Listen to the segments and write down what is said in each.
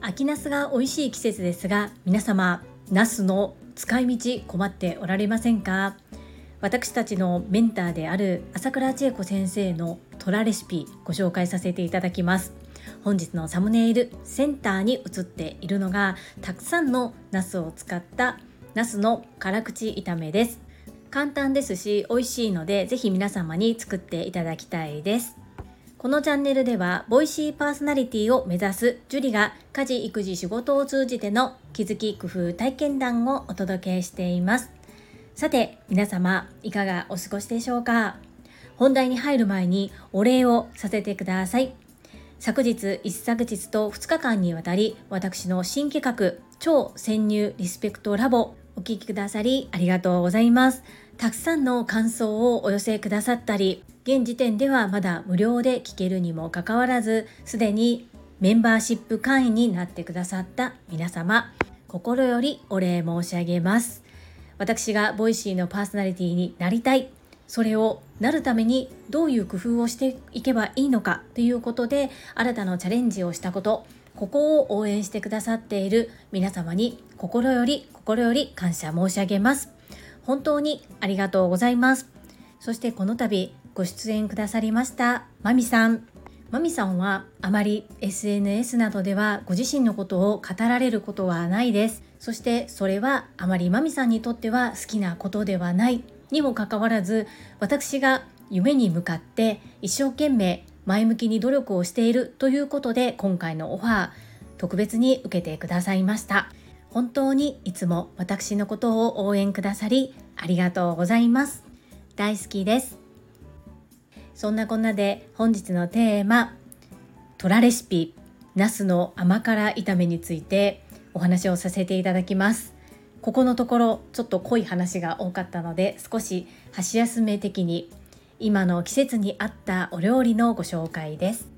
秋ナスが美味しい季節ですが皆様ナスの使い道困っておられませんか？私たちのメンターである朝倉千恵子先生のトラレシピご紹介させていただきます。本日のサムネイルセンターに映っているのがたくさんのナスを使ったナスの辛口炒めです。簡単ですし美味しいのでぜひ皆様に作っていただきたいです。このチャンネルではボイシーパーソナリティを目指すジュリが家事育児仕事を通じての気づき工夫体験談をお届けしています。さて皆様いかがお過ごしでしょうか？本題に入る前にお礼をさせてください。昨日一昨日と2日間にわたり私の新企画超潜入リスペクトラボお聞きくださりありがとうございます。たくさんの感想をお寄せくださったり現時点ではまだ無料で聞けるにもかかわらずすでにメンバーシップ会員になってくださった皆様心よりお礼申し上げます。私が Voicy のパーソナリティになりたいそれをなるためにどういう工夫をしていけばいいのかということで新たなチャレンジをしたことここを応援してくださっている皆様に心より心より感謝申し上げます。本当にありがとうございます。そしてこの度ご出演くださりましたまみさん。まみさんはあまり SNS などではご自身のことを語られることはないです。そしてそれはあまりまみさんにとっては好きなことではない。にもかかわらず私が夢に向かって一生懸命前向きに努力をしているということで今回のオファー特別に受けてくださいました。本当にいつも私のことを応援くださりありがとうございます。大好きです。そんなこんなで本日のテーマトラレシピナスの甘辛炒めについてお話をさせていただきます。ここのところちょっと濃い話が多かったので少し箸休め的に今の季節に合ったお料理のご紹介です。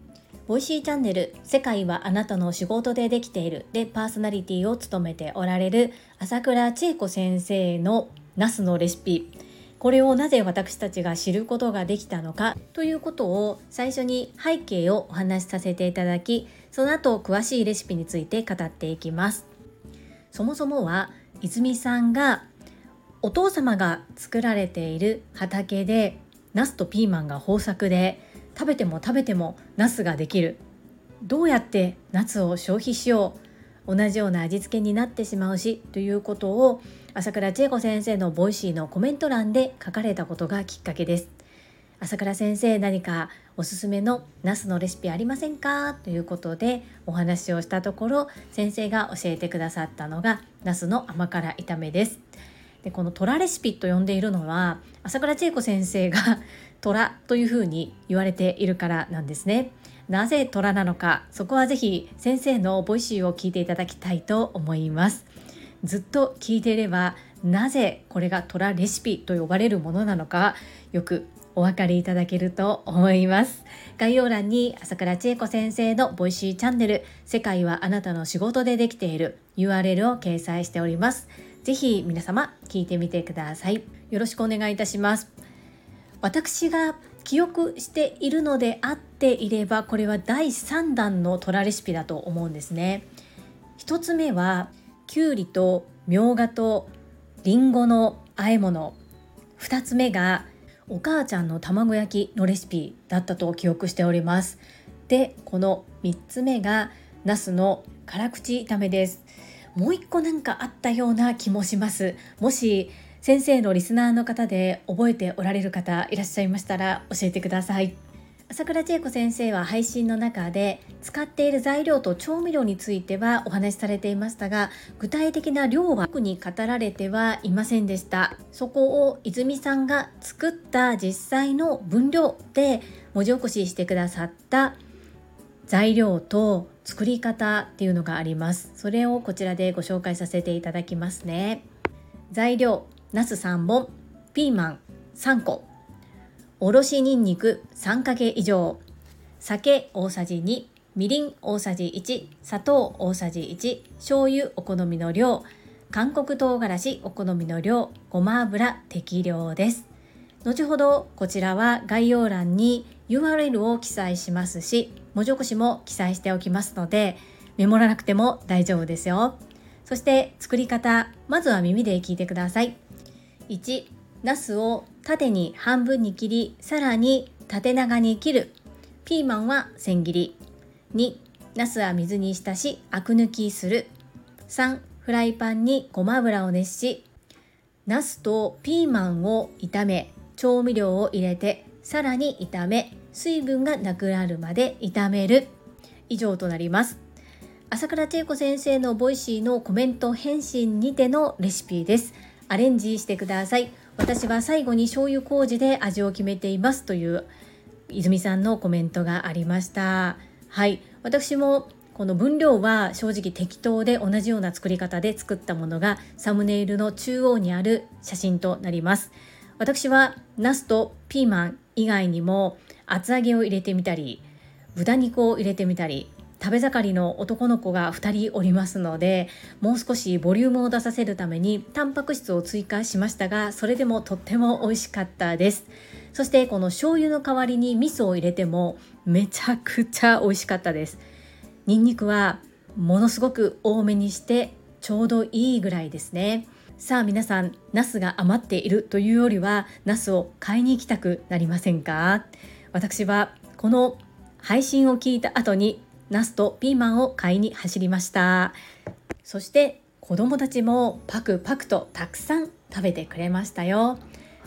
Voicy チャンネル世界はあなたの仕事でできているでパーソナリティを務めておられる朝倉千恵子先生のナスのレシピ。これをなぜ私たちが知ることができたのかということを最初に背景をお話しさせていただきその後詳しいレシピについて語っていきます。そもそもは泉さんがお父様が作られている畑でナスとピーマンが豊作で食べても食べてもナスができる。どうやってナスを消費しよう。同じような味付けになってしまうしということを朝倉千恵子先生の Voicy のコメント欄で書かれたことがきっかけです。朝倉先生何かおすすめのナスのレシピありませんか？ということでお話をしたところ先生が教えてくださったのがナスの甘辛炒めです。でこの虎レシピと呼んでいるのは朝倉千恵子先生が 虎というふうに言われているからなんですね。なぜ虎なのかそこはぜひ先生の Voicy を聞いていただきたいと思います。ずっと聞いていればなぜこれが虎レシピと呼ばれるものなのかよくお分かりいただけると思います。概要欄に朝倉千恵子先生の Voicy チャンネル世界はあなたの仕事でできている URL を掲載しております。ぜひ皆様聞いてみてください。よろしくお願いいたします。私が記憶しているのであっていればこれは第3弾のトラレシピだと思うんですね。1つ目はきゅうりとみょうがとりんごの和え物。2つ目がお母ちゃんの卵焼きのレシピだったと記憶しております。でこの3つ目がナスの辛口炒めです。もう一個なんかあったような気もします。もし先生のリスナーの方で覚えておられる方いらっしゃいましたら教えてください。朝倉千恵子先生は配信の中で使っている材料と調味料についてはお話しされていましたが具体的な量は特に語られてはいませんでした。そこを泉さんが作った実際の分量で文字起こししてくださった材料と作り方っていうのがあります。それをこちらでご紹介させていただきますね。材料ナス3本ピーマン3個おろしにんにく3かけ以上酒大さじ2みりん大さじ1砂糖大さじ1醤油お好みの量韓国唐辛子お好みの量ごま油適量です。後ほどこちらは概要欄に URL を記載しますし文字起こしも記載しておきますのでメモらなくても大丈夫ですよ。そして作り方まずは耳で聞いてください。1ナスを縦に半分に切りさらに縦長に切る。ピーマンは千切り。2ナスは水に浸しアク抜きする。3フライパンにごま油を熱しナスとピーマンを炒め調味料を入れてさらに炒め。水分がなくなるまで炒める。以上となります。朝倉千恵子先生の Voicy のコメント返信にてのレシピです。アレンジしてください。私は最後に醤油麹で味を決めていますという泉さんのコメントがありました。はい。私もこの分量は正直適当で同じような作り方で作ったものがサムネイルの中央にある写真となります。私はナスとピーマン以外にも厚揚げを入れてみたり豚肉を入れてみたり食べ盛りの男の子が2人おりますのでもう少しボリュームを出させるためにタンパク質を追加しましたがそれでもとっても美味しかったです。そしてこの醤油の代わりに味噌を入れてもめちゃくちゃ美味しかったです。ニンニクはものすごく多めにしてちょうどいいぐらいですね。さあ皆さんナスが余っているというよりはナスを買いに行きたくなりませんか？私はこの配信を聞いた後にナスとピーマンを買いに走りました。そして子供たちもパクパクとたくさん食べてくれましたよ。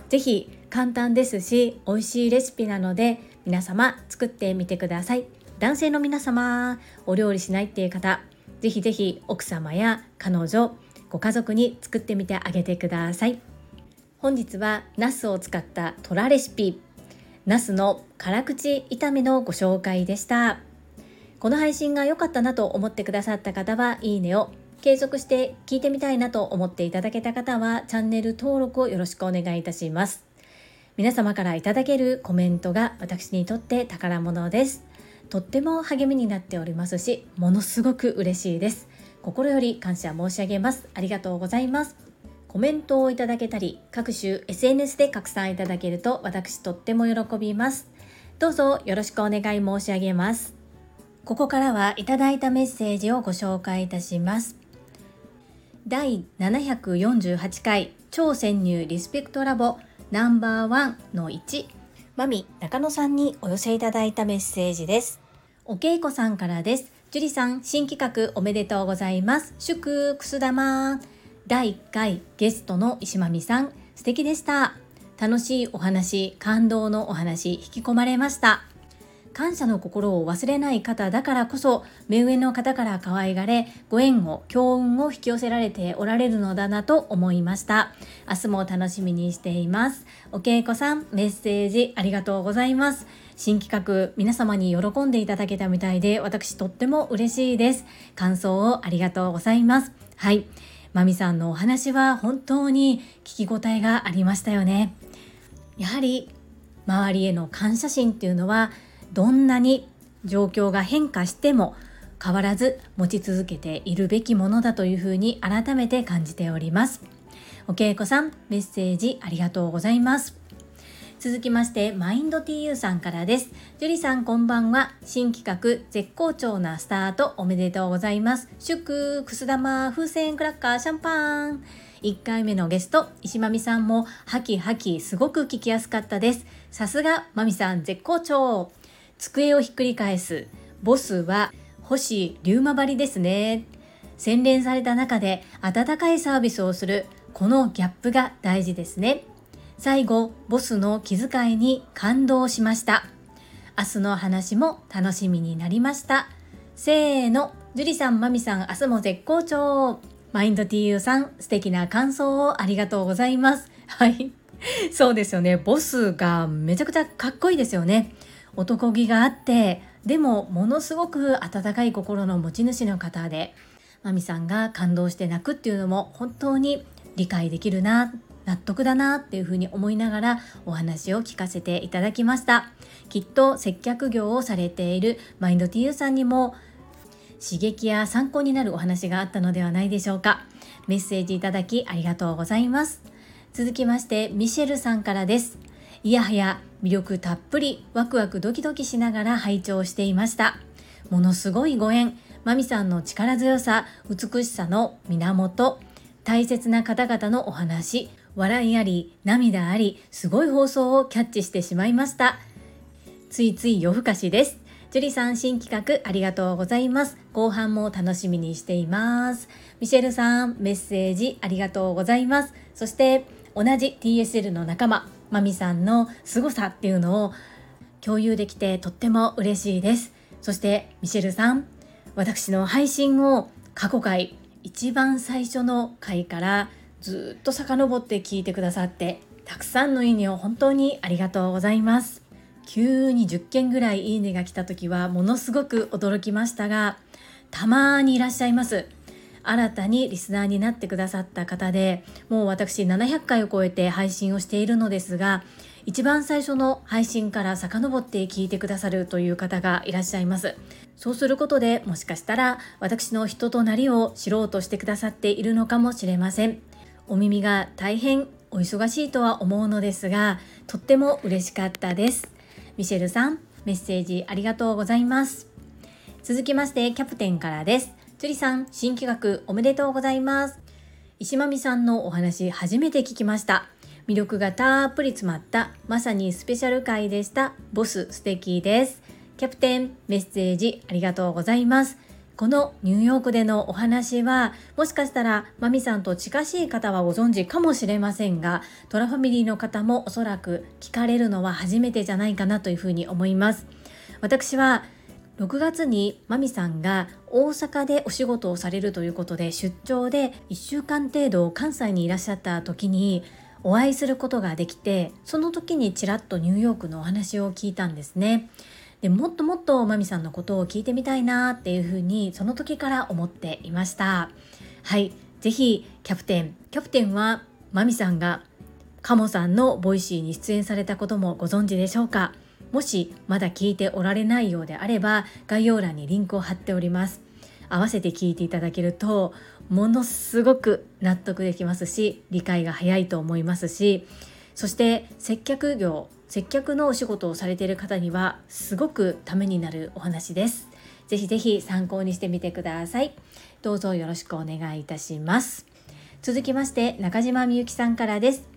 ぜひ簡単ですし美味しいレシピなので皆様作ってみてください。男性の皆様お料理しないっていう方ぜひぜひ奥様や彼女ご家族に作ってみてあげてください。本日はナスを使ったトラレシピ。ナスの辛口炒めのご紹介でした。この配信が良かったなと思ってくださった方はいいねを継続して聞いてみたいなと思っていただけた方はチャンネル登録をよろしくお願いいたします。皆様からいただけるコメントが私にとって宝物です。とっても励みになっておりますしものすごく嬉しいです。心より感謝申し上げます。ありがとうございます。コメントをいただけたり各種 SNS で拡散いただけると私とっても喜びますどうぞよろしくお願い申し上げますここからはいただいたメッセージをご紹介いたします。第748回超潜入リスペクトラボナンバーワンの1マミ中野さんにお寄せいただいたメッセージです。おけいこさんからです。樹里さん、新企画おめでとうございます。祝くす玉第1回ゲストの石間美さん、素敵でした。楽しいお話、感動のお話、引き込まれました。感謝の心を忘れない方だからこそ目上の方から可愛がれご縁を強運を引き寄せられておられるのだなと思いました。明日も楽しみにしています。おけいこさんメッセージありがとうございます。新企画皆様に喜んでいただけたみたいで私とっても嬉しいです。感想をありがとうございます。はい。まみさんのお話は本当に聞き応えがありましたよねやはり周りへの感謝心っていうのはどんなに状況が変化しても変わらず持ち続けているべきものだというふうに改めて感じております。お稽古さん、メッセージありがとうございます。続きまして、マインド TU さんからです。樹里さんこんばんは。新企画、絶好調なスタートおめでとうございます。祝、くす玉、風船、クラッカー、シャンパン。1回目のゲスト、石まみさんも、ハキハキ、すごく聞きやすかったです。さすが、まみさん、絶好調。机をひっくり返すボスは星龍馬張りですね洗練された中で温かいサービスをするこのギャップが大事ですね最後ボスの気遣いに感動しました。明日の話も楽しみになりました。せーの樹里さんまみさん明日も絶好調。マインド TU さん素敵な感想をありがとうございます。はい。そうですよね。ボスがめちゃくちゃかっこいいですよね。男気があってでもものすごく温かい心の持ち主の方でまみさんが感動して泣くっていうのも本当に理解できるな。納得だなっていうふうに思いながらお話を聞かせていただきました。きっと接客業をされているマインド TU さんにも刺激や参考になるお話があったのではないでしょうか。メッセージいただきありがとうございます。続きましてミシェルさんからです。いやはや魅力たっぷりワクワクドキドキしながら拝聴していました。ものすごいご縁。まみさんの力強さ美しさの源。大切な方々のお話笑いあり涙ありすごい放送をキャッチしてしまいました。ついつい夜更かしです。ジュリさん新企画ありがとうございます。後半も楽しみにしています。ミシェルさんメッセージありがとうございます。そして同じ TSL の仲間まみさんの凄さっていうのを共有できてとっても嬉しいです。そしてミシェルさん私の配信を過去回一番最初の回からずっと遡って聞いてくださってたくさんのいいねを本当にありがとうございます。急に10件ぐらいいいねが来た時はものすごく驚きましたがたまにいらっしゃいます。新たにリスナーになってくださった方でもう私700回を超えて配信をしているのですが一番最初の配信から遡って聞いてくださるという方がいらっしゃいます。そうすることでもしかしたら私の人となりを知ろうとしてくださっているのかもしれません。お耳が大変お忙しいとは思うのですがとっても嬉しかったです。ミシェルさんメッセージありがとうございます。続きましてキャプテンからです。ジュリさん新企画おめでとうございます。石間美さんのお話初めて聞きました。魅力がたっぷり詰まったまさにスペシャル回でしたボス素敵です。キャプテンメッセージありがとうございます。このニューヨークでのお話はもしかしたらマミさんと近しい方はご存知かもしれませんがトラファミリーの方もおそらく聞かれるのは初めてじゃないかなというふうに思います。私は6月にマミさんが大阪でお仕事をされるということで出張で1週間程度関西にいらっしゃった時にお会いすることができてその時にちらっとニューヨークのお話を聞いたんですね。でもっともっとマミさんのことを聞いてみたいなっていうふうにその時から思っていました。はい。是非キャプテン。キャプテンはマミさんがカモさんの Voicy に出演されたこともご存知でしょうか。もしまだ聞いておられないようであれば概要欄にリンクを貼っております。合わせて聞いていただけるとものすごく納得できますし理解が早いと思いますしそして接客業接客のお仕事をされている方にはすごくためになるお話です。ぜひぜひ参考にしてみてください。どうぞよろしくお願いいたします。続きまして中島みゆきさんからです。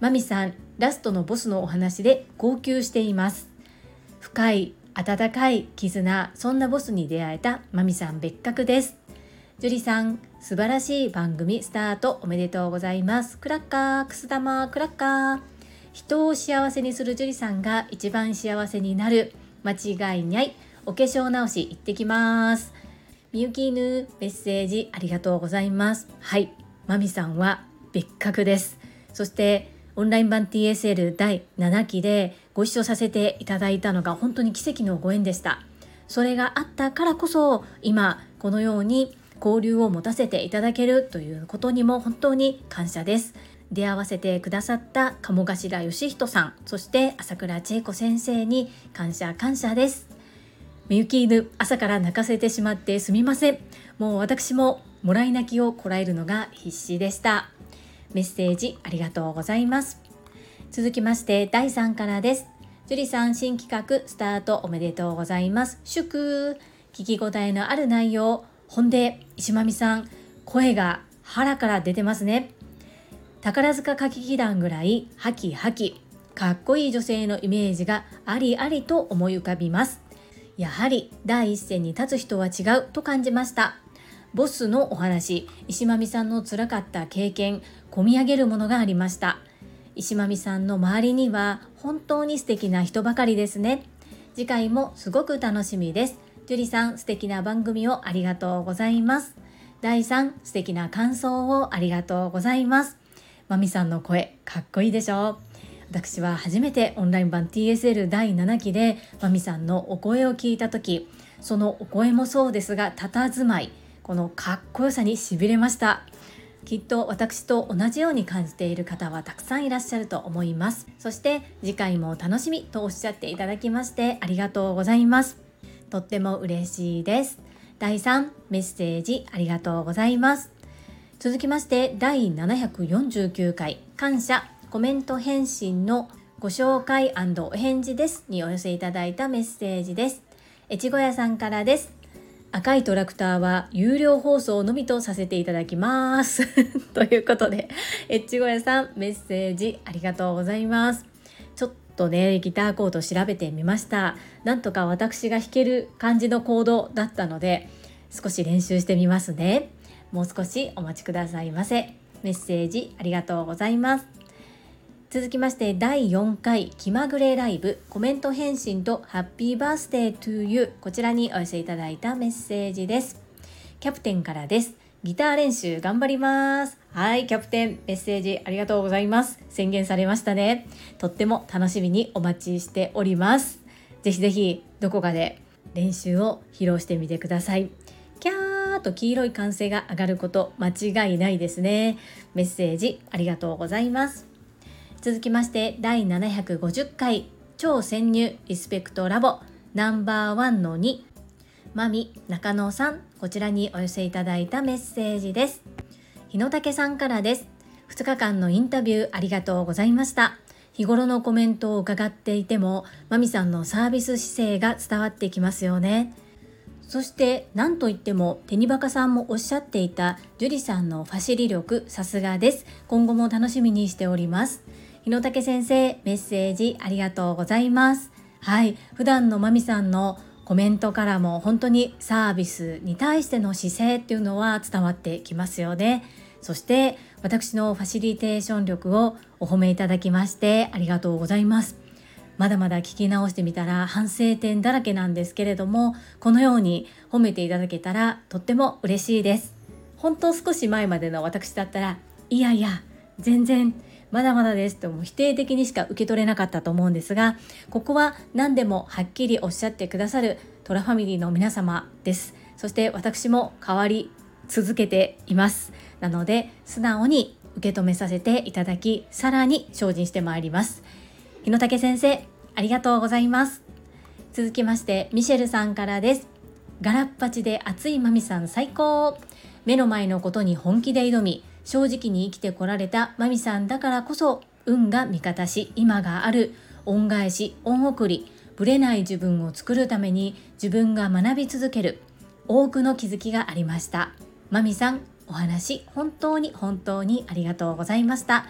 まみさん、ラストのボスのお話で号泣しています。深い温かい絆、そんなボスに出会えたまみさん別格です。ジュリさん、素晴らしい番組スタートおめでとうございます。クラッカー、くす玉、クラッカー。人を幸せにする樹里さんが一番幸せになる間違いないお化粧直し行ってきますみゆき犬メッセージありがとうございますはいまみさんは別格ですそしてオンライン版 TSL 第7期でご一緒させていただいたのが本当に奇跡のご縁でしたそれがあったからこそ今このように交流を持たせていただけるということにも本当に感謝です。出会わせてくださった鴨頭義人さんそして朝倉千恵子先生に感謝感謝です。みゆき犬朝から泣かせてしまってすみません。もう私ももらい泣きをこらえるのが必死でした。メッセージありがとうございます。続きまして第3からです。樹里さん新企画スタートおめでとうございます。祝。聞き応えのある内容。ほんで石間美さん声が腹から出てますね。宝塚歌劇団ぐらいハキハキかっこいい女性のイメージがありありと思い浮かびます。やはり第一線に立つ人は違うと感じました。ボスのお話石間美さんの辛かった経験込み上げるものがありました。石間美さんの周りには本当に素敵な人ばかりですね。次回もすごく楽しみです。樹里さん素敵な番組をありがとうございます。第3素敵な感想をありがとうございます。まみさんの声かっこいいでしょう。私は初めてオンライン版 TSL 第7期でまみさんのお声を聞いた時そのお声もそうですが佇まいこのかっこよさにしびれました。きっと私と同じように感じている方はたくさんいらっしゃると思います。そして次回もお楽しみとおっしゃっていただきましてありがとうございます。とっても嬉しいです。第3メッセージありがとうございます。続きまして第749回感謝コメント返信のご紹介お返事ですにお寄せいただいたメッセージです。越後屋さんからです。赤いトラクターは有料放送のみとさせていただきます。ということで越後屋さんメッセージありがとうございます。とねギターコード調べてみました。なんとか私が弾ける感じのコードだったので少し練習してみますね。もう少しお待ちくださいませ。メッセージありがとうございます。続きまして第4回気まぐれライブ。コメント返信とハッピーバースデートゥーユーこちらにお寄せいただいたメッセージです。キャプテンからです。ギター練習頑張ります。はいキャプテンメッセージありがとうございます。宣言されましたね。とっても楽しみにお待ちしております。ぜひぜひどこかで練習を披露してみてください。キャーと黄色い歓声が上がること間違いないですね。メッセージありがとうございます。続きまして第750回超潜入リスペクトラボナンバーワンの2マミ中野さんこちらにお寄せいただいたメッセージです。日野武さんからです。2日間のインタビューありがとうございました。日頃のコメントを伺っていてもマミさんのサービス姿勢が伝わってきますよね。そして何といってもテニバカさんもおっしゃっていた樹里さんのファシリ力さすがです。今後も楽しみにしております。日野武先生メッセージありがとうございます。はい。普段のまみさんのコメントからも本当にサービスに対しての姿勢っていうのは伝わってきますよね。そして私のファシリテーション力をお褒めいただきましてありがとうございます。まだまだ聞き直してみたら反省点だらけなんですけれどもこのように褒めていただけたらとっても嬉しいです。本当少し前までの私だったらいやいや全然まだまだですとも否定的にしか受け取れなかったと思うんですがここは何でもはっきりおっしゃってくださるトラファミリーの皆様です。そして私も変わり続けています。なので素直に受け止めさせていただきさらに精進してまいります。日野武先生ありがとうございます。続きましてミシェルさんからです。ガラッパチで熱いマミさん最高。目の前のことに本気で挑み正直に生きてこられたマミさんだからこそ運が味方し今がある。恩返し恩送りぶれない自分を作るために自分が学び続ける。多くの気づきがありました。マミさんお話本当に本当にありがとうございました。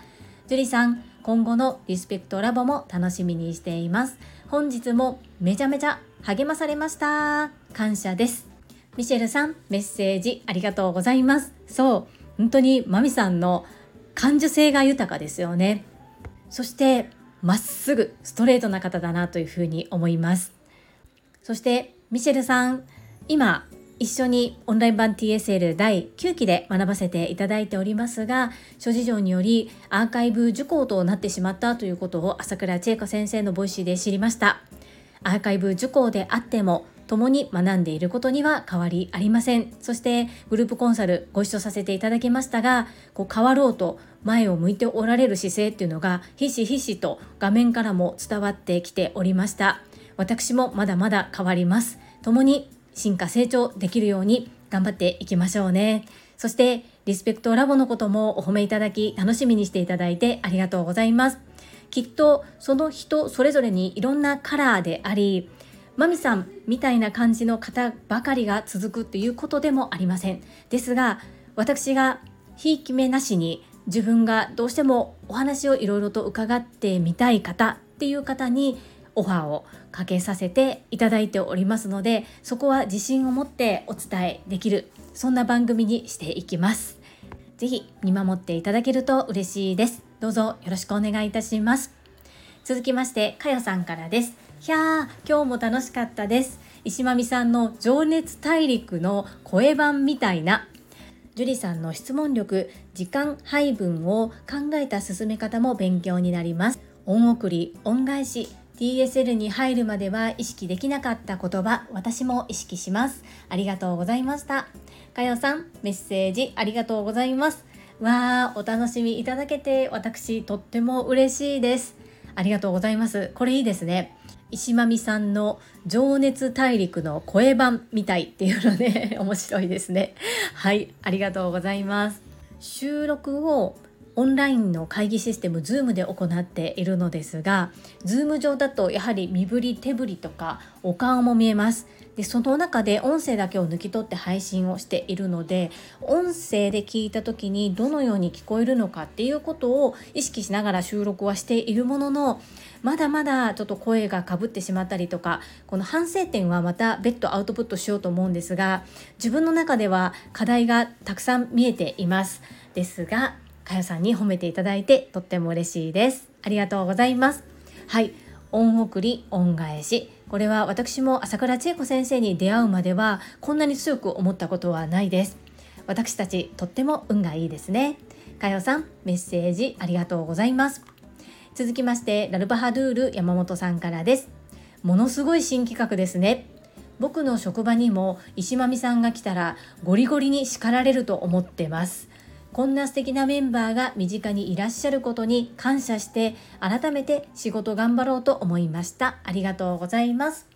ジュリさん今後のリスペクトラボも楽しみにしています。本日もめちゃめちゃ励まされました。感謝です。ミシェルさんメッセージありがとうございます。そう。本当にマミさんの感受性が豊かですよね。そしてまっすぐストレートな方だなというふうに思います。そしてミシェルさん今一緒にオンライン版 TSL 第9期で学ばせていただいておりますが諸事情によりアーカイブ受講となってしまったということを朝倉千恵子先生の Voicy で知りました。アーカイブ受講であっても共に学んでいることには変わりありません。そしてグループコンサルご一緒させていただきましたがこう変わろうと前を向いておられる姿勢っていうのがひしひしと画面からも伝わってきておりました。私もまだまだ変わります。共に進化成長できるように頑張っていきましょうね。そしてリスペクトラボのこともお褒めいただき楽しみにしていただいてありがとうございます。きっとその人それぞれにいろんなカラーでありマミさんみたいな感じの方ばかりが続くっていうことでもありません。ですが私がひいき目なしに自分がどうしてもお話をいろいろと伺ってみたい方っていう方にオファーをかけさせていただいておりますのでそこは自信を持ってお伝えできるそんな番組にしていきます。是非見守っていただけると嬉しいです。どうぞよろしくお願いいたします。続きましてかよさんからです。ひゃー今日も楽しかったです。石間美さんの情熱大陸の声版みたいな。樹里さんの質問力時間配分を考えた進め方も勉強になります。恩送り恩返し TSL に入るまでは意識できなかった言葉私も意識します。ありがとうございました。かよさんメッセージありがとうございます。わーお楽しみいただけて私とっても嬉しいです。ありがとうございます。これいいですね。石間美さんの情熱大陸の声版みたいっていうのね 面白いですね。はいありがとうございます。収録をオンラインの会議システム Zoom で行っているのですが Zoom 上だとやはり身振り手振りとかお顔も見えます。でその中で音声だけを抜き取って配信をしているので音声で聞いた時にどのように聞こえるのかっていうことを意識しながら収録はしているもののまだまだちょっと声がかぶってしまったりとかこの反省点はまた別途アウトプットしようと思うんですが自分の中では課題がたくさん見えています。ですがかよさんに褒めていただいてとっても嬉しいです。ありがとうございます。はい。恩送り恩返し。これは私も朝倉千恵子先生に出会うまではこんなに強く思ったことはないです。私たちとっても運がいいですね。かよさんメッセージありがとうございます。続きましてラルバハドゥール山本さんからです。ものすごい新企画ですね。僕の職場にも石間美さんが来たらゴリゴリに叱られると思ってます。こんな素敵なメンバーが身近にいらっしゃることに感謝して改めて仕事頑張ろうと思いました。ありがとうございます。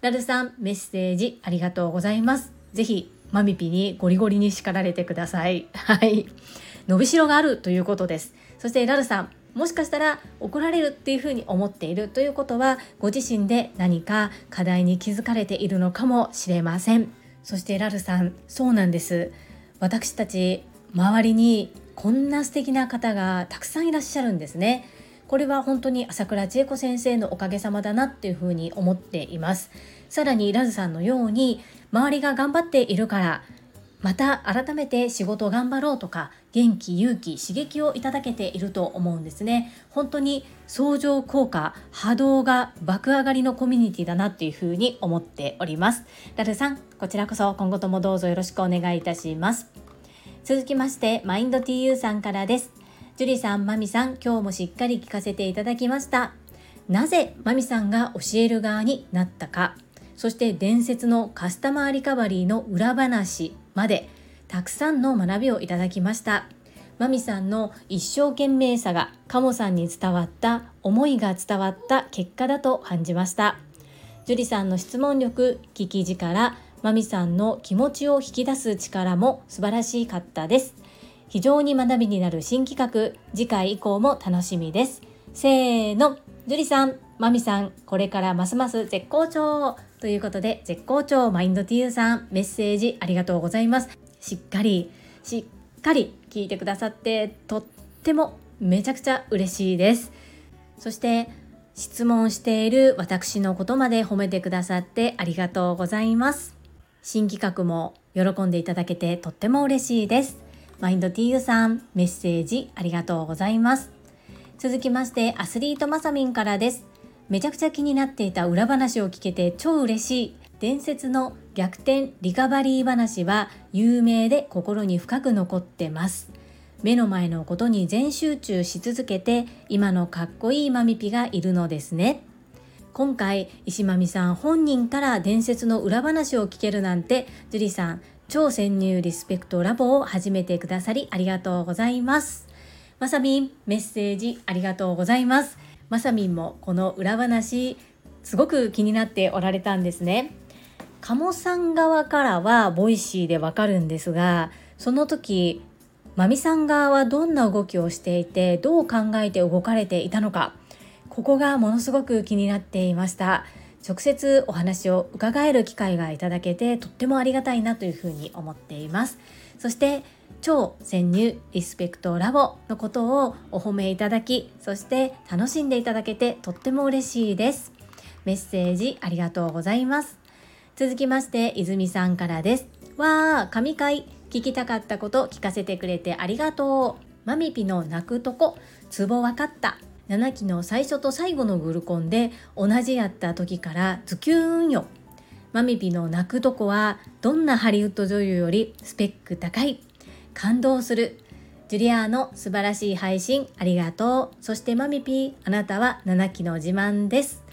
ラルさんメッセージありがとうございます。ぜひマミピにゴリゴリに叱られてください。はい。伸びしろがあるということです。そしてラルさんもしかしたら怒られるっていうふうに思っているということはご自身で何か課題に気づかれているのかもしれません。そしてラルさんそうなんです。私たち周りにこんな素敵な方がたくさんいらっしゃるんですね。これは本当に朝倉千恵子先生のおかげさまだなっていうふうに思っています。さらにラズさんのように周りが頑張っているからまた改めて仕事を頑張ろうとか元気勇気刺激をいただけていると思うんですね。本当に相乗効果波動が爆上がりのコミュニティだなっていうふうに思っております。ラルさんこちらこそ今後ともどうぞよろしくお願いいたします。続きましてマインド TU さんからです。ジュリさん、マミさん、今日もしっかり聞かせていただきました。なぜマミさんが教える側になったか。そして伝説のカスタマーリカバリーの裏話まで。たくさんの学びをいただきました。マミさんの一生懸命さがカモさんに伝わった思いが伝わった結果だと感じました。ジュリさんの質問力聞き力マミさんの気持ちを引き出す力も素晴らしかったです。非常に学びになる新企画次回以降も楽しみです。せーの。ジュリさんマミさんこれからますます絶好調。ということで絶好調マインド TU さんメッセージありがとうございます。しっかりしっかり聞いてくださってとってもめちゃくちゃ嬉しいですそして質問している私のことまで褒めてくださってありがとうございます新企画も喜んでいただけてとっても嬉しいです。マインド TU さん、メッセージありがとうございます。続きまして、アスリートマサミンからです。めちゃくちゃ気になっていた裏話を聞けて超嬉しい。伝説の逆転リカバリー話は有名で心に深く残ってます。目の前のことに全集中し続けて今のかっこいいマミピがいるのですね。今回石間美さん本人から伝説の裏話を聞けるなんて樹里さん超潜入リスペクトラボを始めてくださりありがとうございますまさみんメッセージありがとうございますまさみんもこの裏話すごく気になっておられたんですね鴨さん側からは Voicy でわかるんですがその時まみさん側はどんな動きをしていてどう考えて動かれていたのかここがものすごく気になっていました。直接お話を伺える機会がいただけてとってもありがたいなというふうに思っています。そして超潜入リスペクトラボのことをお褒めいただきそして楽しんでいただけてとっても嬉しいです。メッセージありがとうございます。続きまして泉さんからです。わー神回。聞きたかったこと聞かせてくれてありがとう。マミピの泣くとこ。ツボわかった。7期の最初と最後のグルコンで同じやった時からズキューンよ。マミピの泣くとこはどんなハリウッド女優よりスペック高い。感動する。ジュリアーの素晴らしい配信ありがとう。そしてマミピあなたは7期の自慢です。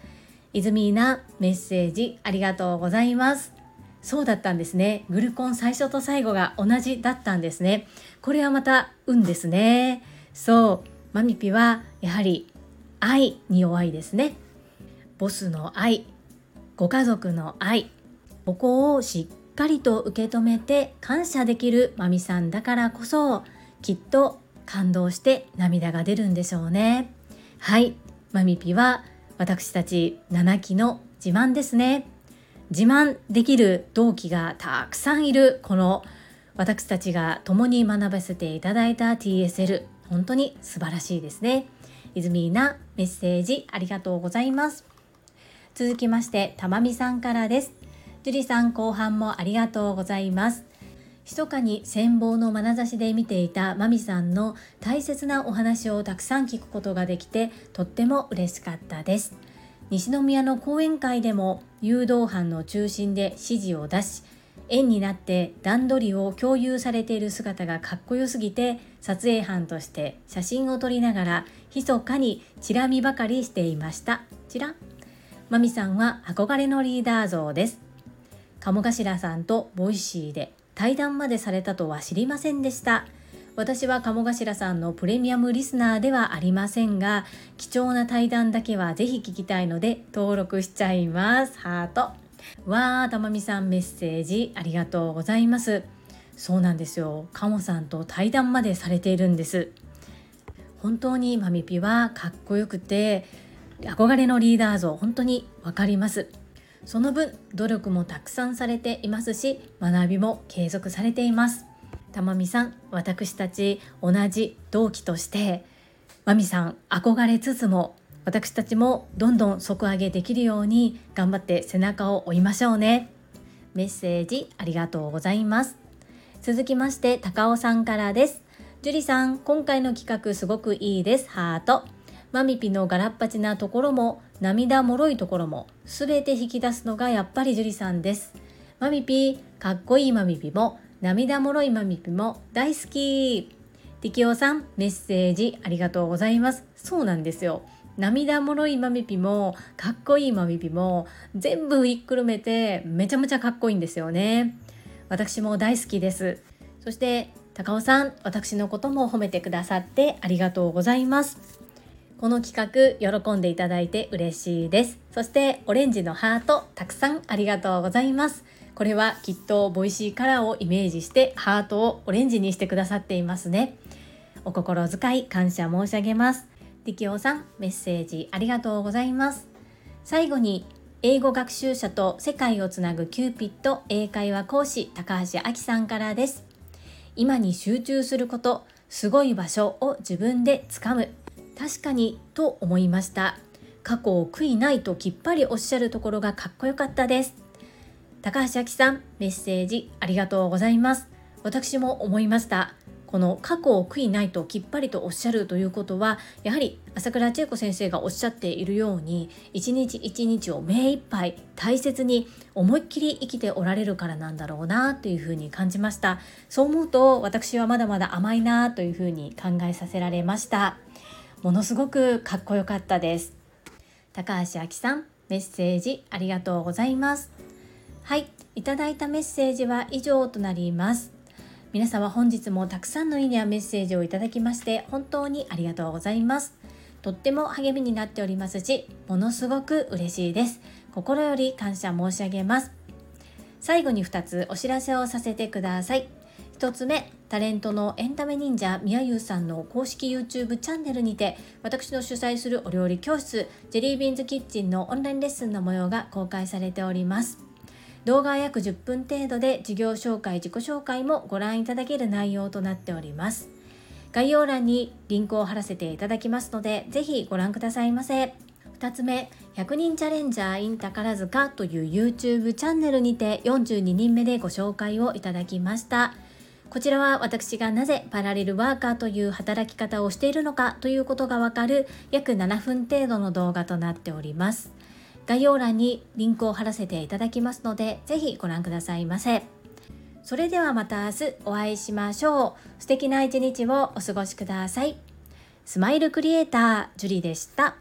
イズミーナメッセージありがとうございます。そうだったんですね。グルコン最初と最後が同じだったんですね。これはまた運ですね。そう。マミピはやはり愛に弱いですね。ボスの愛。ご家族の愛。ここをしっかりと受け止めて感謝できるマミさんだからこそきっと感動して涙が出るんでしょうね。はい。マミピは私たち7期の自慢ですね。自慢できる同期がたくさんいるこの私たちが共に学ばせていただいた TSL 本当に素晴らしいですね。泉なメッセージありがとうございます。続きましてたまみさんからです。樹里さん後半もありがとうございます。密かに羨望の眼差しで見ていたマミさんの大切なお話をたくさん聞くことができてとっても嬉しかったです。西宮の講演会でも誘導班の中心で指示を出し円になって段取りを共有されている姿がかっこよすぎて撮影班として写真を撮りながら密かにチラ見ばかりしていました。チラ。マミさんは憧れのリーダー像です。鴨頭さんと Voicy で対談までされたとは知りませんでした。私は鴨頭さんのプレミアムリスナーではありませんが貴重な対談だけはぜひ聞きたいので登録しちゃいます。ハート。わーたまみさんメッセージありがとうございます。そうなんですよ。鴨さんと対談までされているんです。本当にマミピはかっこよくて憧れのリーダー像本当にわかります。その分努力もたくさんされていますし学びも継続されています。たまみさん私たち同じ同期としてまみさん憧れつつも私たちもどんどん底上げできるように頑張って背中を追いましょうね。メッセージありがとうございます。続きまして高尾さんからです。樹里さん今回の企画すごくいいです。ハート。マミピのガラッパチなところも涙もろいところも全て引き出すのがやっぱり樹里さんです。マミピかっこいいマミピも涙もろいマミピも大好き。ティキオさんメッセージありがとうございます。そうなんですよ。涙もろいマミピもかっこいいマミピも全部ひっくるめてめちゃめちゃかっこいいんですよね。私も大好きです。そして高尾さん私のことも褒めてくださってありがとうございます。この企画喜んでいただいて嬉しいです。そしてオレンジのハートたくさんありがとうございます。これはきっと Voicy カラーをイメージしてハートをオレンジにしてくださっていますね。お心遣い感謝申し上げます。ティキオさんメッセージありがとうございます。最後に英語学習者と世界をつなぐキューピット英会話講師高橋明さんからです。今に集中することすごい場所を自分でつかむ。確かにと思いました。過去を悔いないときっぱりおっしゃるところがかっこよかったです。高橋明さんメッセージありがとうございます。私も思いました。この過去を悔いないときっぱりとおっしゃるということはやはり朝倉千恵子先生がおっしゃっているように一日一日を目いっぱい大切に思いっきり生きておられるからなんだろうなというふうに感じました。そう思うと私はまだまだ甘いなというふうに考えさせられました。ものすごくかっこよかったです高橋明さんメッセージありがとうございますはい、いただいたメッセージは以上となります。皆様本日もたくさんのいいねやメッセージをいただきまして本当にありがとうございます。とっても励みになっておりますし、ものすごく嬉しいです。心より感謝申し上げます。最後に2つお知らせをさせてください。1つ目、タレントのエンタメ忍者みやゆうさんの公式 YouTube チャンネルにて私の主催するお料理教室ジェリービーンズキッチンのオンラインレッスンの模様が公開されております。動画は約10分程度で事業紹介自己紹介もご覧いただける内容となっております。概要欄にリンクを貼らせていただきますのでぜひご覧くださいませ。2つ目100人チャレンジャー in 宝塚という YouTube チャンネルにて42人目でご紹介をいただきました。こちらは私がなぜパラレルワーカーという働き方をしているのかということがわかる約7分程度の動画となっております概要欄にリンクを貼らせていただきますので、ぜひご覧くださいませ。それではまた明日お会いしましょう。素敵な一日をお過ごしください。スマイルクリエイター、ジュリでした。